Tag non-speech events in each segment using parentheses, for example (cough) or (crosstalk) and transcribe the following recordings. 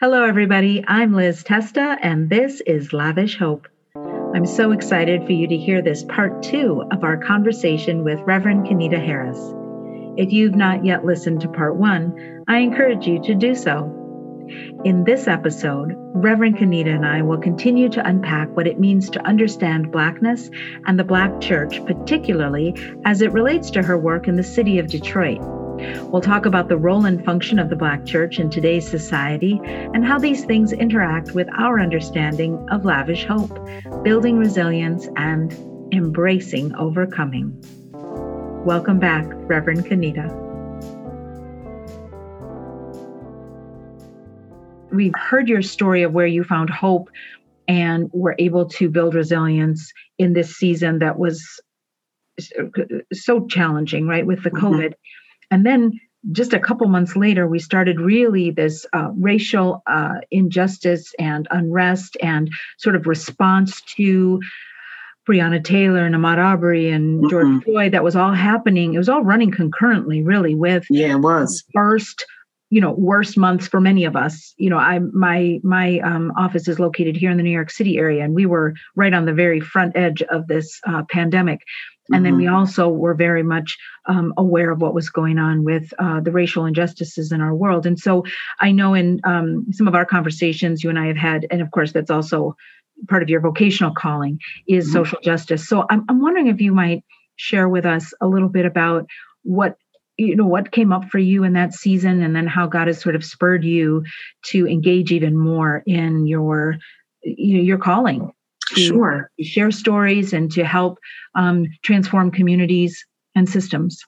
Hello, everybody. I'm Liz Testa, and this is Lavish Hope. I'm so excited for you to hear this part two of our conversation with Reverend Kenita Harris. If you've not yet listened to part one, I encourage you to do so. In this episode, Reverend Kenita and I will continue to unpack what it means to understand Blackness and the Black Church, particularly as it relates to her work in the city of Detroit. We'll talk about the role and function of the Black church in today's society and how these things interact with our understanding of lavish hope, building resilience, and embracing overcoming. Welcome back, Reverend Kenita. We've heard your story of where you found hope and were able to build resilience in this season that was so challenging, right, with the mm-hmm. And then just a couple months later, we started really this uh, racial uh, injustice and unrest and sort of response to Breonna Taylor and Ahmaud Arbery and mm-hmm. George Floyd. That was all happening. It was all running concurrently, really, with yeah, it was first you know worst months for many of us you know i my my um, office is located here in the new york city area and we were right on the very front edge of this uh, pandemic and then we mm-hmm. also were very much um, aware of what was going on with uh, the racial injustices in our world. And so I know in um, some of our conversations you and I have had, and of course, that's also part of your vocational calling is mm-hmm. social justice. So I'm, I'm wondering if you might share with us a little bit about what you know what came up for you in that season and then how god has sort of spurred you to engage even more in your you know, your calling to sure. share stories and to help um, transform communities and systems.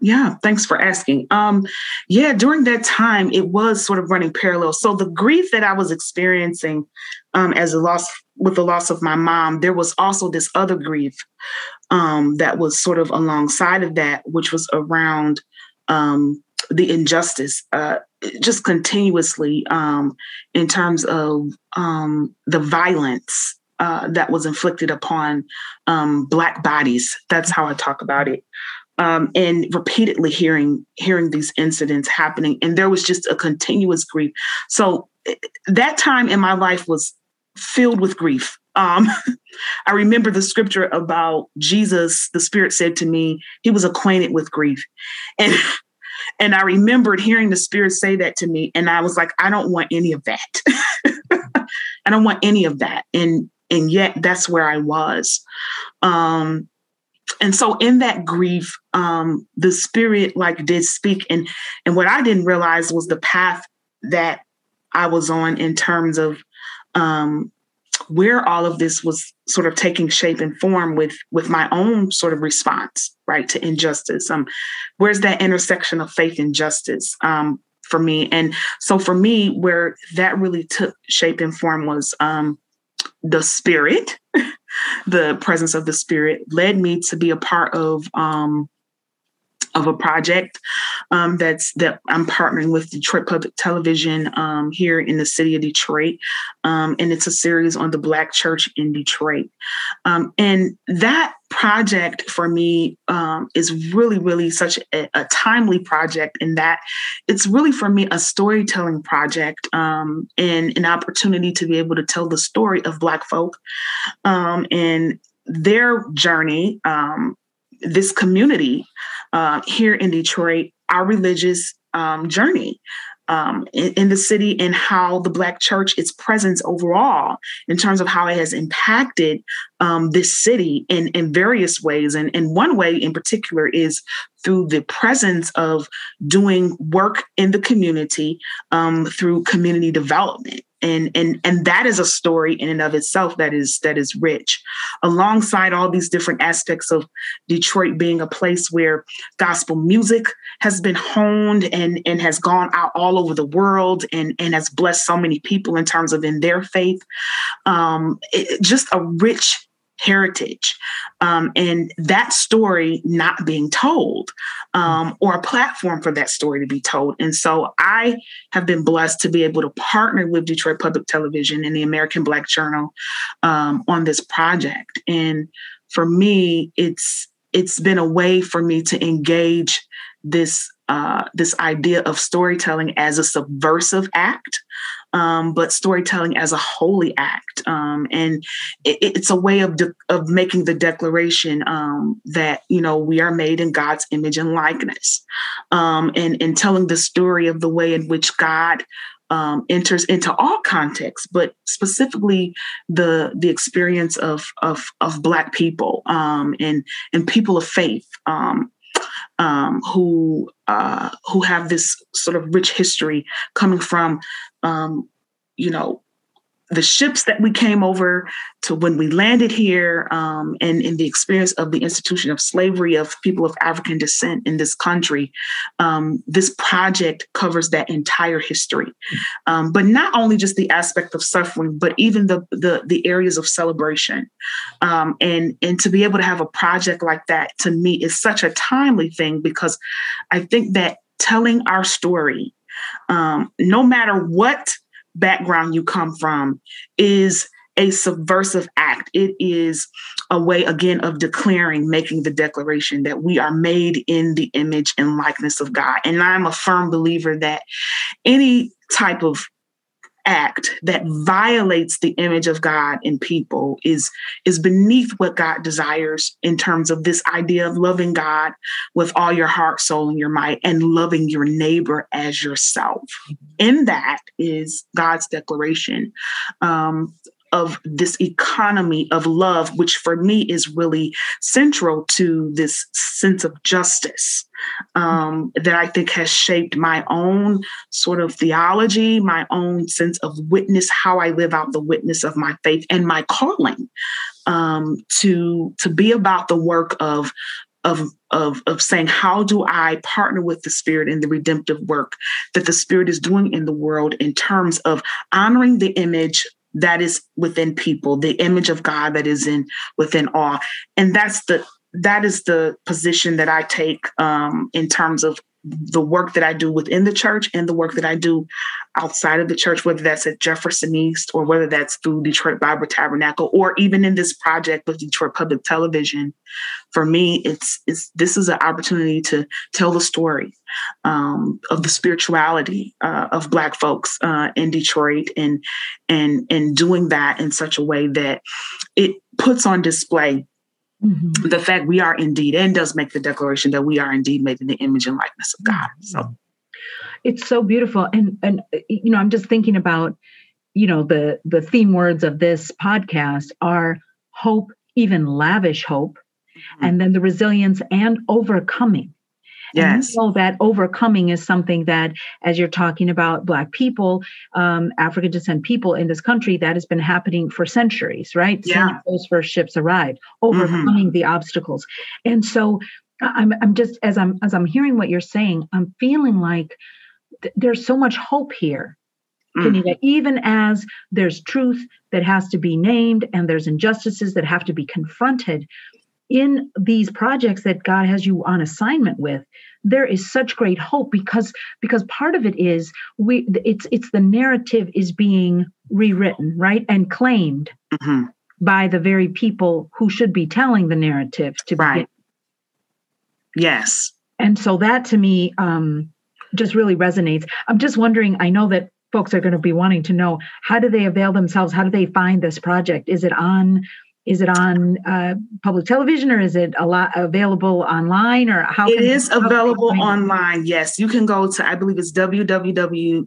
Yeah, thanks for asking. Um, yeah, during that time, it was sort of running parallel. So the grief that I was experiencing um, as a loss with the loss of my mom, there was also this other grief um, that was sort of alongside of that, which was around um, the injustice, uh, just continuously um, in terms of um, the violence uh, that was inflicted upon um, black bodies. That's how I talk about it. Um, and repeatedly hearing hearing these incidents happening, and there was just a continuous grief. So eh, that time in my life was filled with grief. Um, (laughs) I remember the scripture about Jesus. The Spirit said to me, He was acquainted with grief, and (laughs) and I remembered hearing the Spirit say that to me, and I was like, I don't want any of that. (laughs) I don't want any of that. And and yet that's where I was. Um, and so in that grief, um, the spirit like did speak, and and what I didn't realize was the path that I was on in terms of um, where all of this was sort of taking shape and form with with my own sort of response right to injustice um where's that intersection of faith and justice um for me and so for me where that really took shape and form was um the spirit, (laughs) the presence of the spirit led me to be a part of um, of a project um, that's that I'm partnering with Detroit Public Television um, here in the city of Detroit, um, and it's a series on the Black Church in Detroit. Um, and that project for me um, is really, really such a, a, timely project in that it's really for me a storytelling project um, and an opportunity to be able to tell the story of Black folk and their journey this community uh, here in Detroit, our religious um, journey um, in, in, the city and how the Black church, its presence overall, in terms of how it has impacted um, this city in, in various ways. And, and one way in particular is through the presence of doing work in the community um, through community development and and and that is a story in and of itself that is that is rich. Alongside all these different aspects of detroit being a place where gospel music has been honed and and has gone out all over the world and and has blessed so many people in terms of in their faith um it, just a rich heritage um, and that story not being told um, or a platform for that story to be told. And so I have been blessed to be able to partner with Detroit Public Television and the American Black Journal um, on this project. And for me, it's it's been a way for me to engage this uh, this idea of storytelling as a subversive act, um, but storytelling as a holy act, um, and it, it's a way of de- of making the declaration um, that you know we are made in God's image and likeness, um, and and telling the story of the way in which God um, enters into all contexts, but specifically the the experience of of, of Black people um, and and people of faith um, who uh, who have this sort of rich history coming from um, you know the ships that we came over to when we landed here um, and in the experience of the institution of slavery of people of African descent in this country, um, this project covers that entire history. Um, but not only just the aspect of suffering, but even the the, the areas of celebration. Um, and, and to be able to have a project like that to me is such a timely thing because I think that telling our story, um, no matter what background you come from is a subversive act. It is a way, again, of declaring, making the declaration that we are made in the image and likeness of God. And I'm a firm believer that any type of act that violates the image of God in people is is beneath what God desires in terms of this idea of loving God with all your heart, soul, and your might, and loving your neighbor as yourself. In that is God's declaration um, of this economy of love, which for me is really central to this sense of justice um, that I think has shaped my own sort of theology, my own sense of witness, how I live out the witness of my faith and my calling um, to to be about the work of of, of, of saying, how do I partner with the Spirit in the redemptive work that the Spirit is doing in the world in terms of honoring the image that is within people, the image of God that is in within all. And that's the that is the position that I take um, in terms of the work that I do within the church and the work that I do outside of the church, whether that's at Jefferson East or whether that's through Detroit Bible Tabernacle or even in this project with Detroit Public Television. For me, it's it's this is an opportunity to tell the story um, of the spirituality uh, of Black folks uh, in Detroit, and and and doing that in such a way that it puts on display mm-hmm. the fact we are indeed and does make the declaration that we are indeed made in the image and likeness of God. So it's so beautiful. And and you know, I'm just thinking about, you know, the the theme words of this podcast are hope, even lavish hope, mm-hmm. and then the resilience and overcoming. Yes. And that overcoming is something that, as you're talking about Black people, um, African descent people in this country, that has been happening for centuries, right? Yeah. Since those first ships arrived, overcoming mm-hmm. the obstacles. And so I'm, I'm just, as I'm, as I'm hearing what you're saying, I'm feeling like th- there's so much hope here. Mm. even as there's truth that has to be named and there's injustices that have to be confronted, in these projects that God has you on assignment with, there is such great hope because because part of it is we it's it's the narrative is being rewritten, right? And claimed mm-hmm. by the very people who should be telling the narrative to right. begin. Yes. And so that to me um just really resonates. I'm just wondering, I know that folks are going to be wanting to know how do they avail themselves? How do they find this project? Is it on is it on uh, public television or is it a lot available online or how it is available online yes. You can go to i believe it's www.dptv.com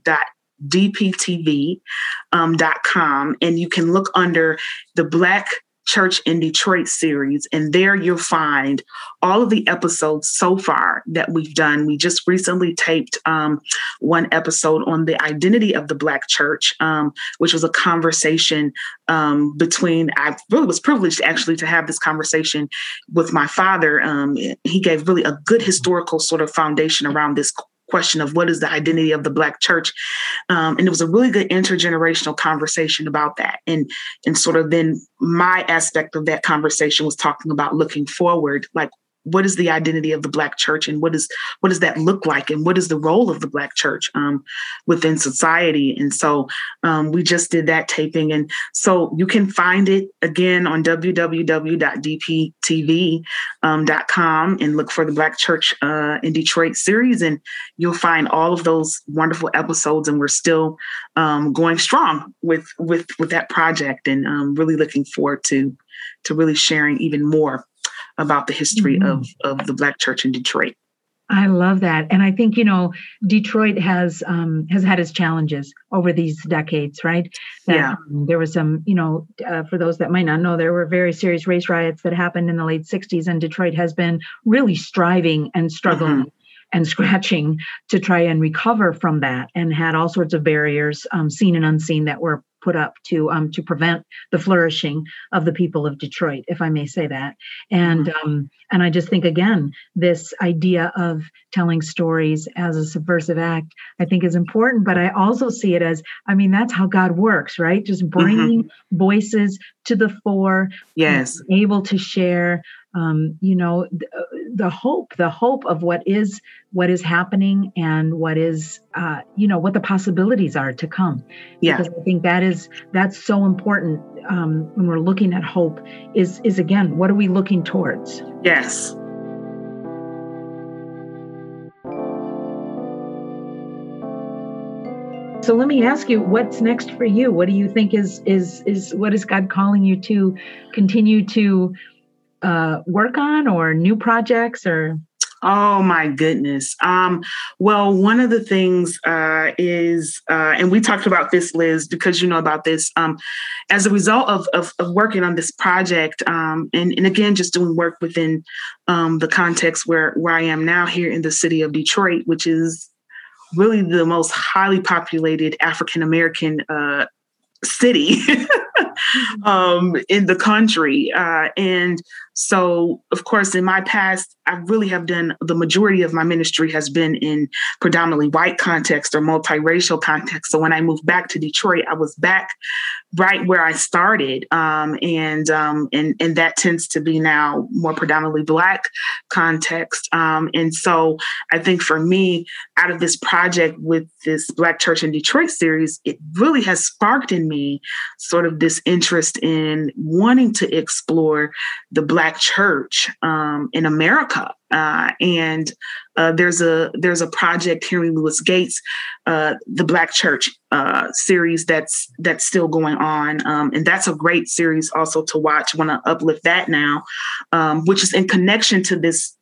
um, and you can look under the black Church in Detroit series. And there you'll find all of the episodes so far that we've done. We just recently taped um, one episode on the identity of the Black church, um, which was a conversation um, between, I really was privileged actually to have this conversation with my father. Um, he gave really a good historical sort of foundation around this question of what is the identity of the black church. Um, and it was a really good intergenerational conversation about that. And and sort of then my aspect of that conversation was talking about looking forward like what is the identity of the black church and what is what does that look like and what is the role of the black church um, within society? And so um, we just did that taping. And so you can find it again on www.dptv.com um, and look for the black church uh, in detroit series. And you'll find all of those wonderful episodes. And we're still um, going strong with with with that project. And um, really looking forward to to really sharing even more about the history mm-hmm. of, of the Black church in Detroit. I love that, and I think you know Detroit has um, has had its challenges over these decades, right? That, yeah. Um, there was some, you know, uh, for those that might not know, there were very serious race riots that happened in the late '60s, and Detroit has been really striving and struggling. Mm-hmm. And (laughs) scratching to try and recover from that, and had all sorts of barriers, um, seen and unseen, that were put up to um, to prevent the flourishing of the people of Detroit, if I may say that. And mm-hmm. um, and I just think again, this idea of telling stories as a subversive act, I think is important. But I also see it as, I mean, that's how God works, right? Just mm-hmm. bringing mm-hmm. voices to the fore. Yes, able to share um, you know the, the, hope the hope of what is what is happening and what is uh, you know what the possibilities are to come. Yeah. Because i think that is that's so important um, when we're looking at hope is is again what are we looking towards? Yes. So let me ask you what's next for you? What do you think is is is what is god calling you to continue to uh, work on or new projects or? Oh my goodness. Um, well, one of the things uh, is, uh, and we talked about this, Liz, because you know about this. Um, as a result of, of, of working on this project, um, and, and again, just doing work within um, the context where where I am now here in the city of Detroit, which is really the most highly populated African American uh, city (laughs) um, in the country. Uh, and so, of course, in my past, I really have done the majority of my ministry has been in predominantly white context or multiracial context. So when I moved back to Detroit, I was back right where I started, um, and um, and and that tends to be now more predominantly black context. Um, and so I think for me, out of this project with this Black Church in Detroit series, it really has sparked in me sort of this interest in wanting to explore the Black church um, in America. Uh, and uh, there's a there's a project Henry Louis Gates, uh, the Black Church uh, series that's that's still going on, um, and that's a great series also to watch. Want to uplift that now, um, which is in connection to this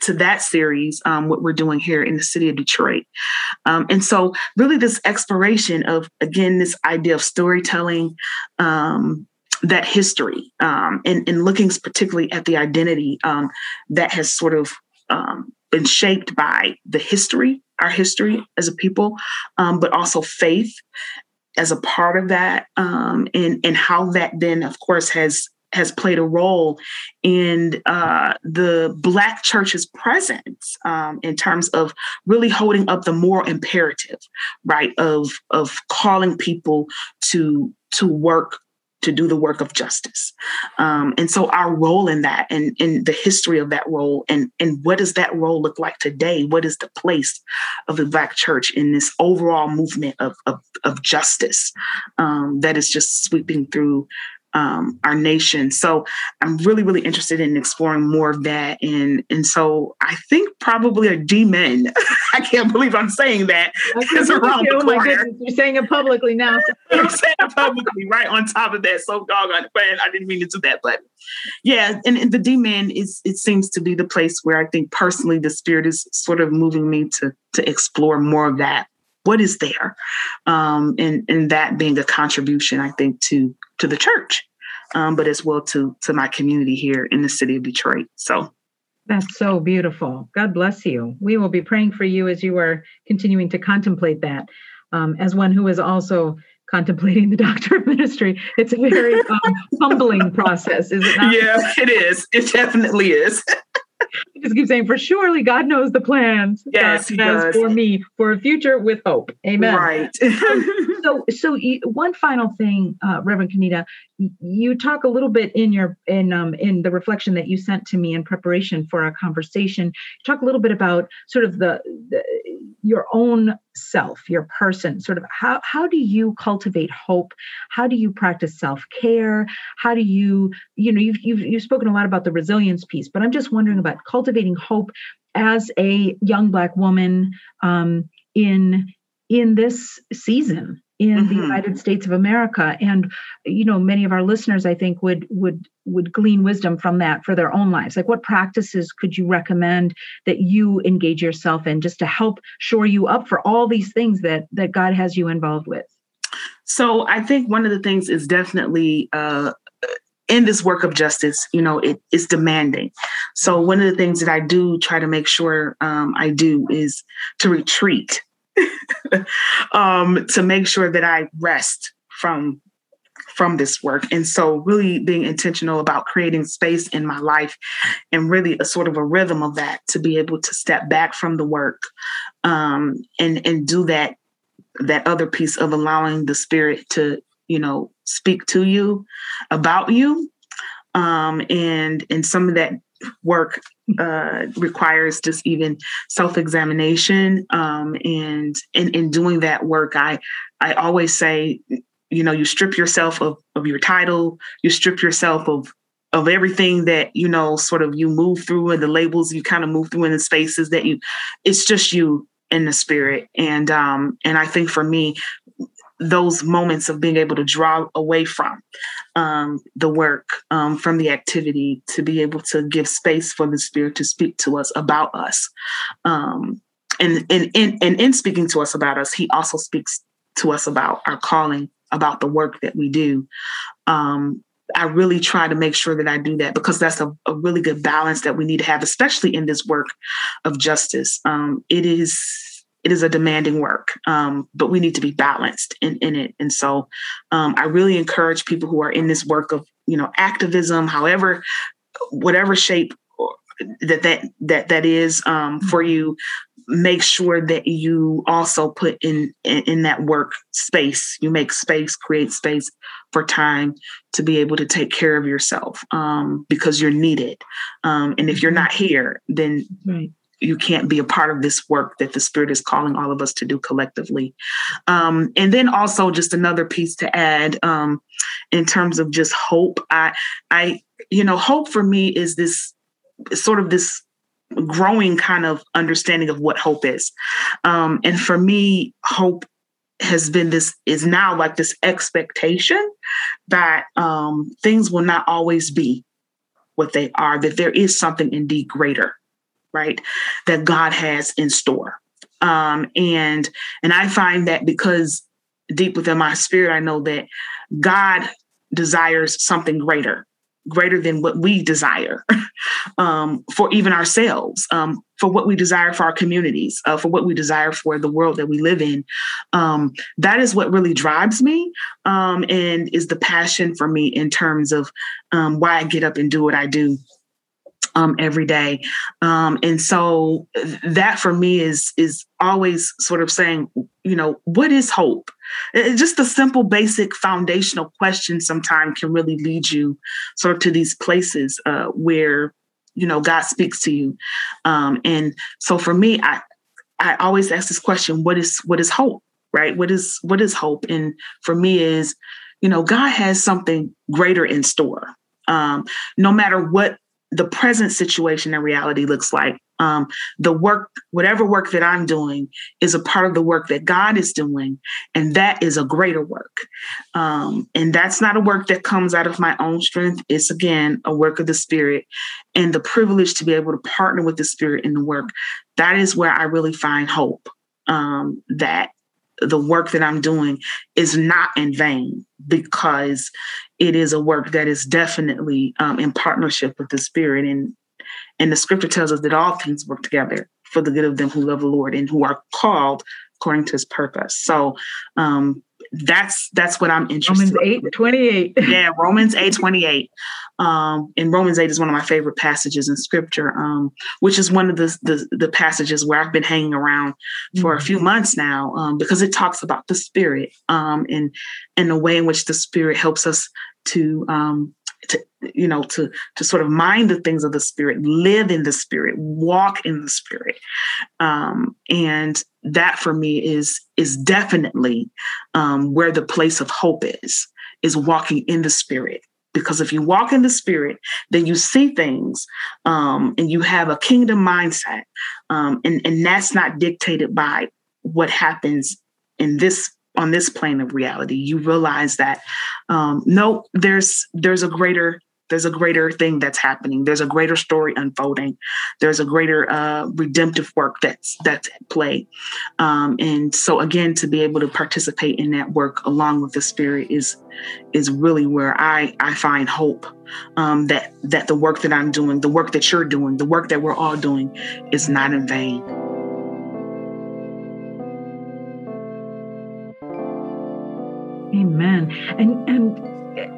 to that series, um, what we're doing here in the city of Detroit. Um, and so, really, this exploration of, again, this idea of storytelling, um, that history, um, and, and looking particularly at the identity um, that has sort of um, been shaped by the history, our history as a people, but also faith as a part of that, and, and how that then, of course, has has played a role in uh, the Black church's presence um, in terms of really holding up the moral imperative, right, of of calling people to to work to do the work of justice. Um, and so our role in that and in the history of that role and, and what does that role look like today? What is the place of the Black church in this overall movement of, of, of justice um, that is just sweeping through um, our nation. So I'm really, really interested in exploring more of that. And and so I think probably a DMin. (laughs) I can't believe I'm saying that. It's around the oh corner. My goodness, you're saying it publicly now. (laughs) I'm saying it publicly, right on top of that. So doggone, but I didn't mean to do that. But yeah, and, and the DMin is it seems to be the place where I think personally the spirit is sort of moving me to to explore more of that what is there um, and and that being a contribution i think to to the church um, but as well to to my community here in the city of detroit. So that's so beautiful. God bless you. We will be praying for you as you are continuing to contemplate that. Um, as one who is also contemplating the (laughs) doctor of ministry it's a very um, humbling process is it not? (laughs) Yeah it is. It definitely is (laughs) just keep saying, for surely God knows the plans. Yes, God has for me for a future with hope. Amen. Right. so, (laughs) so one final thing, uh, Reverend Kenita, you talk a little bit in your in um in the reflection that you sent to me in preparation for our conversation. Talk a little bit about sort of the, the your own self, your person. Sort of how how do you cultivate hope? How do you practice self care? How do you you know you've, you've you've spoken a lot about the resilience piece, but I'm just wondering about cultivating hope as a young black woman um, in in this season in mm-hmm. the United States of America. And you know, many of our listeners, I think, would would would glean wisdom from that for their own lives. Like, what practices could you recommend that you engage yourself in, just to help shore you up for all these things that that God has you involved with? So, I think one of the things is definitely. Uh, in this work of justice, you know, it is demanding. So one of the things that I do try to make sure um, I do is to retreat (laughs) um, to make sure that I rest from from this work. And so really being intentional about creating space in my life and really a sort of a rhythm of that to be able to step back from the work um, and and do that that other piece of allowing the spirit to you know speak to you about you um, and and some of that work uh, requires just even self-examination um, and in, in doing that work i i always say you know you strip yourself of, of your title you strip yourself of of everything that you know sort of you move through and the labels you kind of move through in the spaces that you it's just you in the spirit. And um and i think for me those moments of being able to draw away from um, the work, um, from the activity, to be able to give space for the Spirit to speak to us about us. Um, and, and, and, and in speaking to us about us, He also speaks to us about our calling, about the work that we do. Um, I really try to make sure that I do that because that's a, a, really good balance that we need to have, especially in this work of justice. Um, it is it is a demanding work, um, but we need to be balanced in, in it. And so um, I really encourage people who are in this work of, you know, activism, however, whatever shape that that that that is um, for you make sure that you also put in, in, in that work space you make space create space for time to be able to take care of yourself um, because you're needed um, and if you're mm-hmm. not here then right you can't be a part of this work that the spirit is calling all of us to do collectively. Um, and then also just another piece to add um, in terms of just hope. I i you know hope for me is this sort of this growing kind of understanding of what hope is. Um, and for me hope has been this is now like this expectation that um, things will not always be what they are that there is something indeed greater right, that God has in store. Um, and and I find that because deep within my spirit, I know that God desires something greater, greater than what we desire (laughs) um, for even ourselves, um, for what we desire for our communities, uh, for what we desire for the world that we live in. Um, that is what really drives me um, and is the passion for me in terms of um, why I get up and do what I do um, every day. Um, and so that for me is is always sort of saying, you know, what is hope? It, just a simple, basic, foundational question sometimes can really lead you sort of to these places uh, where you know God speaks to you. Um, and so for me, I I always ask this question: What is what is hope? Right? What is what is hope? And for me is, you know, God has something greater in store. Um, no matter what the present situation and reality looks like. Um, the work, whatever work that I'm doing, is a part of the work that God is doing, and that is a greater work. Um, and that's not a work that comes out of my own strength. It's again a work of the Spirit, and the privilege to be able to partner with the Spirit in the work. That is where I really find hope. Um, that the work that I'm doing is not in vain because it is a work that is definitely um, in partnership with the Spirit. And and the Scripture tells us that all things work together for the good of them who love the Lord and who are called according to His purpose. So um, that's that's what I'm interested. In. Romans eight twenty eight. yeah, Romans eight twenty eight. Um, and Romans eight is one of my favorite passages in Scripture, um, which is one of the, the, the passages where I've been hanging around for mm-hmm. a few months now, um, because it talks about the Spirit um, and and the way in which the Spirit helps us to um, to you know to to sort of mind the things of the spirit live in the spirit walk in the spirit. Um, and that for me is is definitely um, where the place of hope is is walking in the spirit. Because if you walk in the spirit then you see things um, and you have a kingdom mindset um, and and that's not dictated by what happens in this on this plane of reality. You realize that um, no there's there's a greater there's a greater thing that's happening. There's a greater story unfolding. There's a greater uh, redemptive work that's that's at play. Um, and so again to be able to participate in that work along with the spirit is is really where i i find hope um, that that the work that i'm doing the work that you're doing the work that we're all doing is not in vain. Amen. And and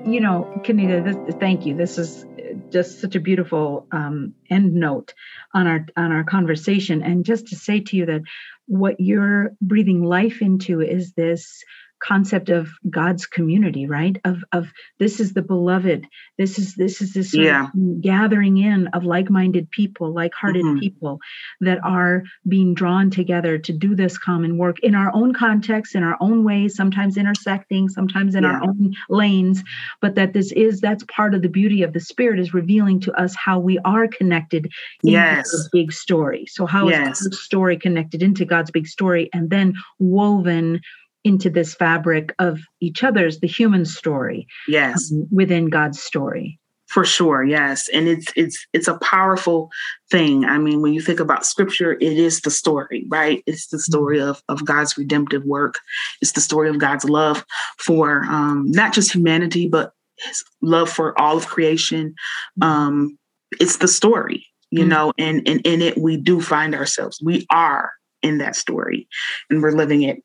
you know, Kenita, this, thank you. This is just such a beautiful um, end note on our on our conversation. And just to say to you that what you're breathing life into is this concept of God's community, right? Of of this is the beloved. This is this is this yeah. gathering in of like-minded people, like-hearted mm-hmm. people that are being drawn together to do this common work in our own context, in our own ways, sometimes intersecting, sometimes in yeah. our own lanes, but that this is that's part of the beauty of the spirit is revealing to us how we are connected yes. the big story. So how yes. is God's story connected into God's big story and then woven into this fabric of each other's the human story yes. um, within god's story. For sure yes. And it's it's it's a powerful thing. I mean when you think about scripture it is the story right? It's the story mm-hmm. of of god's redemptive work. It's the story of god's love for um not just humanity but his love for all of creation. Mm-hmm. um it's the story you mm-hmm. know and and in it we do find ourselves. We are in that story and we're living it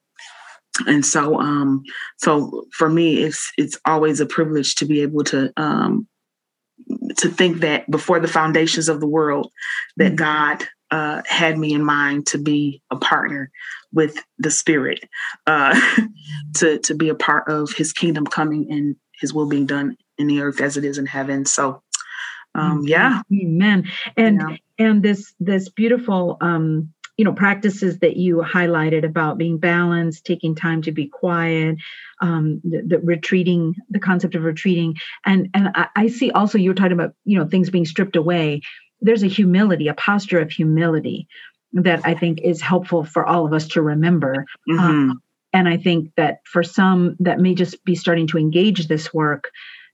and so um so for me it's it's always a privilege to be able to um to think that before the foundations of the world that mm-hmm. god uh had me in mind to be a partner with the spirit uh (laughs) to to be a part of his kingdom coming and his will being done in the earth as it is in heaven. So um yeah. Amen. And and this this beautiful um you know practices that you highlighted about being balanced taking time to be quiet um, the, the, retreating the concept of retreating. And and I, I see also you're talking about you know things being stripped away. There's a humility a posture of humility that i think is helpful for all of us to remember. Mm-hmm. um, and i think that for some that may just be starting to engage this work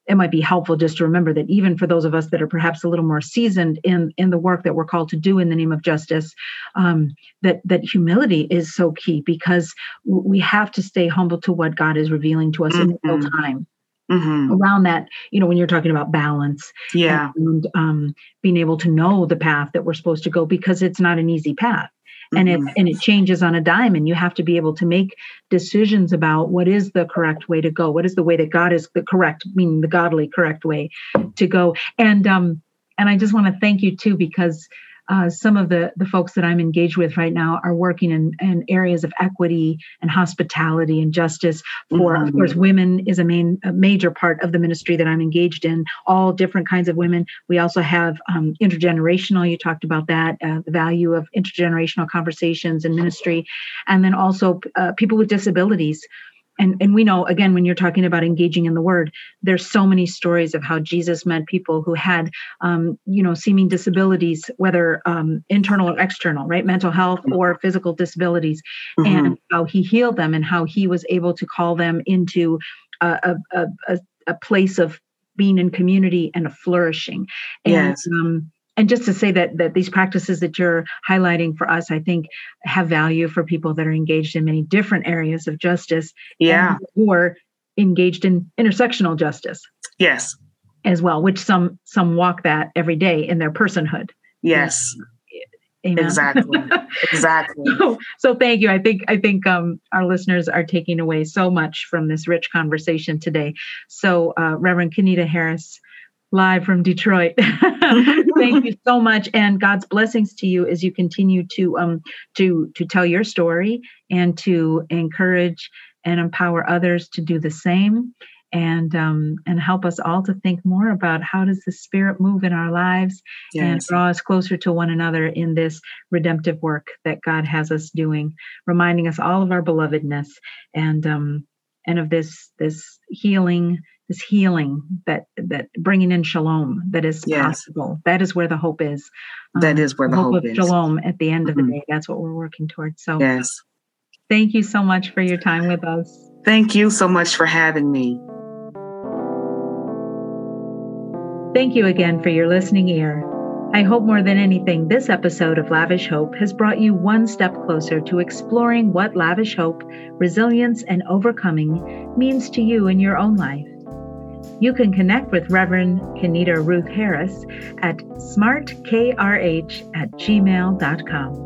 it might be helpful just to remember that even for those of us that are perhaps a little more seasoned in in the work that we're called to do in the name of justice um, that that humility is so key because we have to stay humble to what god is revealing to us mm-hmm. in real time mm-hmm. around that you know when you're talking about balance yeah and um, being able to know the path that we're supposed to go because it's not an easy path and mm-hmm. it and it changes on a dime and you have to be able to make decisions about what is the correct way to go what is the way that god is the correct meaning the godly correct way to go and um and i just want to thank you too because uh, some of the the folks that I'm engaged with right now are working in, in areas of equity and hospitality and justice. For mm-hmm. of course, women is a main a major part of the ministry that I'm engaged in. All different kinds of women. We also have um, intergenerational. You talked about that, uh, the value of intergenerational conversations and ministry, and then also uh, people with disabilities and and we know again when you're talking about engaging in the word there's so many stories of how jesus met people who had um, you know seeming disabilities whether um, internal or external right mental health mm-hmm. or physical disabilities mm-hmm. and how he healed them and how he was able to call them into a, a, a, a place of being in community and a flourishing and yes. um, and just to say that that these practices that you're highlighting for us i think have value for people that are engaged in many different areas of justice yeah who are engaged in intersectional justice yes as well which some some walk that every day in their personhood yes Amen. Exactly. (laughs) Exactly. so, so thank you. I think I think um, our listeners are taking away so much from this rich conversation today. So, uh, Reverend Kenita Harris, live from Detroit. (laughs) thank you so much, and God's blessings to you as you continue to um to to tell your story and to encourage and empower others to do the same and um, and help us all to think more about how does the spirit move in our lives yes. and draw us closer to one another in this redemptive work that God has us doing, reminding us all of our belovedness and um, and of this this healing this healing that that bringing in shalom that is yes. possible that is where the hope is that um, is where the hope, hope is shalom at the end mm-hmm. of the mm-hmm. day that's what we're working towards so yes thank you so much for your time with us thank you so much for having me Thank you again for your listening ear. I hope more than anything, this episode of Lavish Hope has brought you one step closer to exploring what lavish hope, resilience, and overcoming means to you in your own life. You can connect with Reverend Kenita Ruth Harris at smartkrh at gmail.com.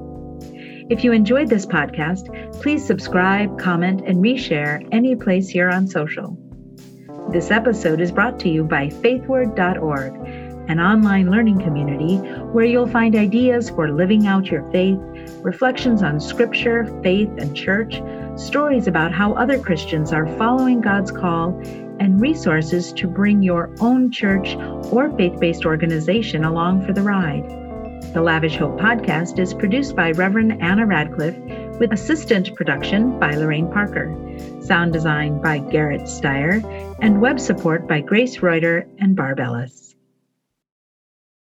If you enjoyed this podcast, please subscribe, comment, and reshare any place here on social. This episode is brought to you by faithward.org, an online learning community where you'll find ideas for living out your faith, reflections on scripture, faith, and church, stories about how other Christians are following God's call, and resources to bring your own church or faith based organization along for the ride. The Lavish Hope podcast is produced by Reverend Anna Radcliffe with assistant production by Lorraine Parker, sound design by Garrett Steyer, and web support by Grace Reuter and Barb Ellis.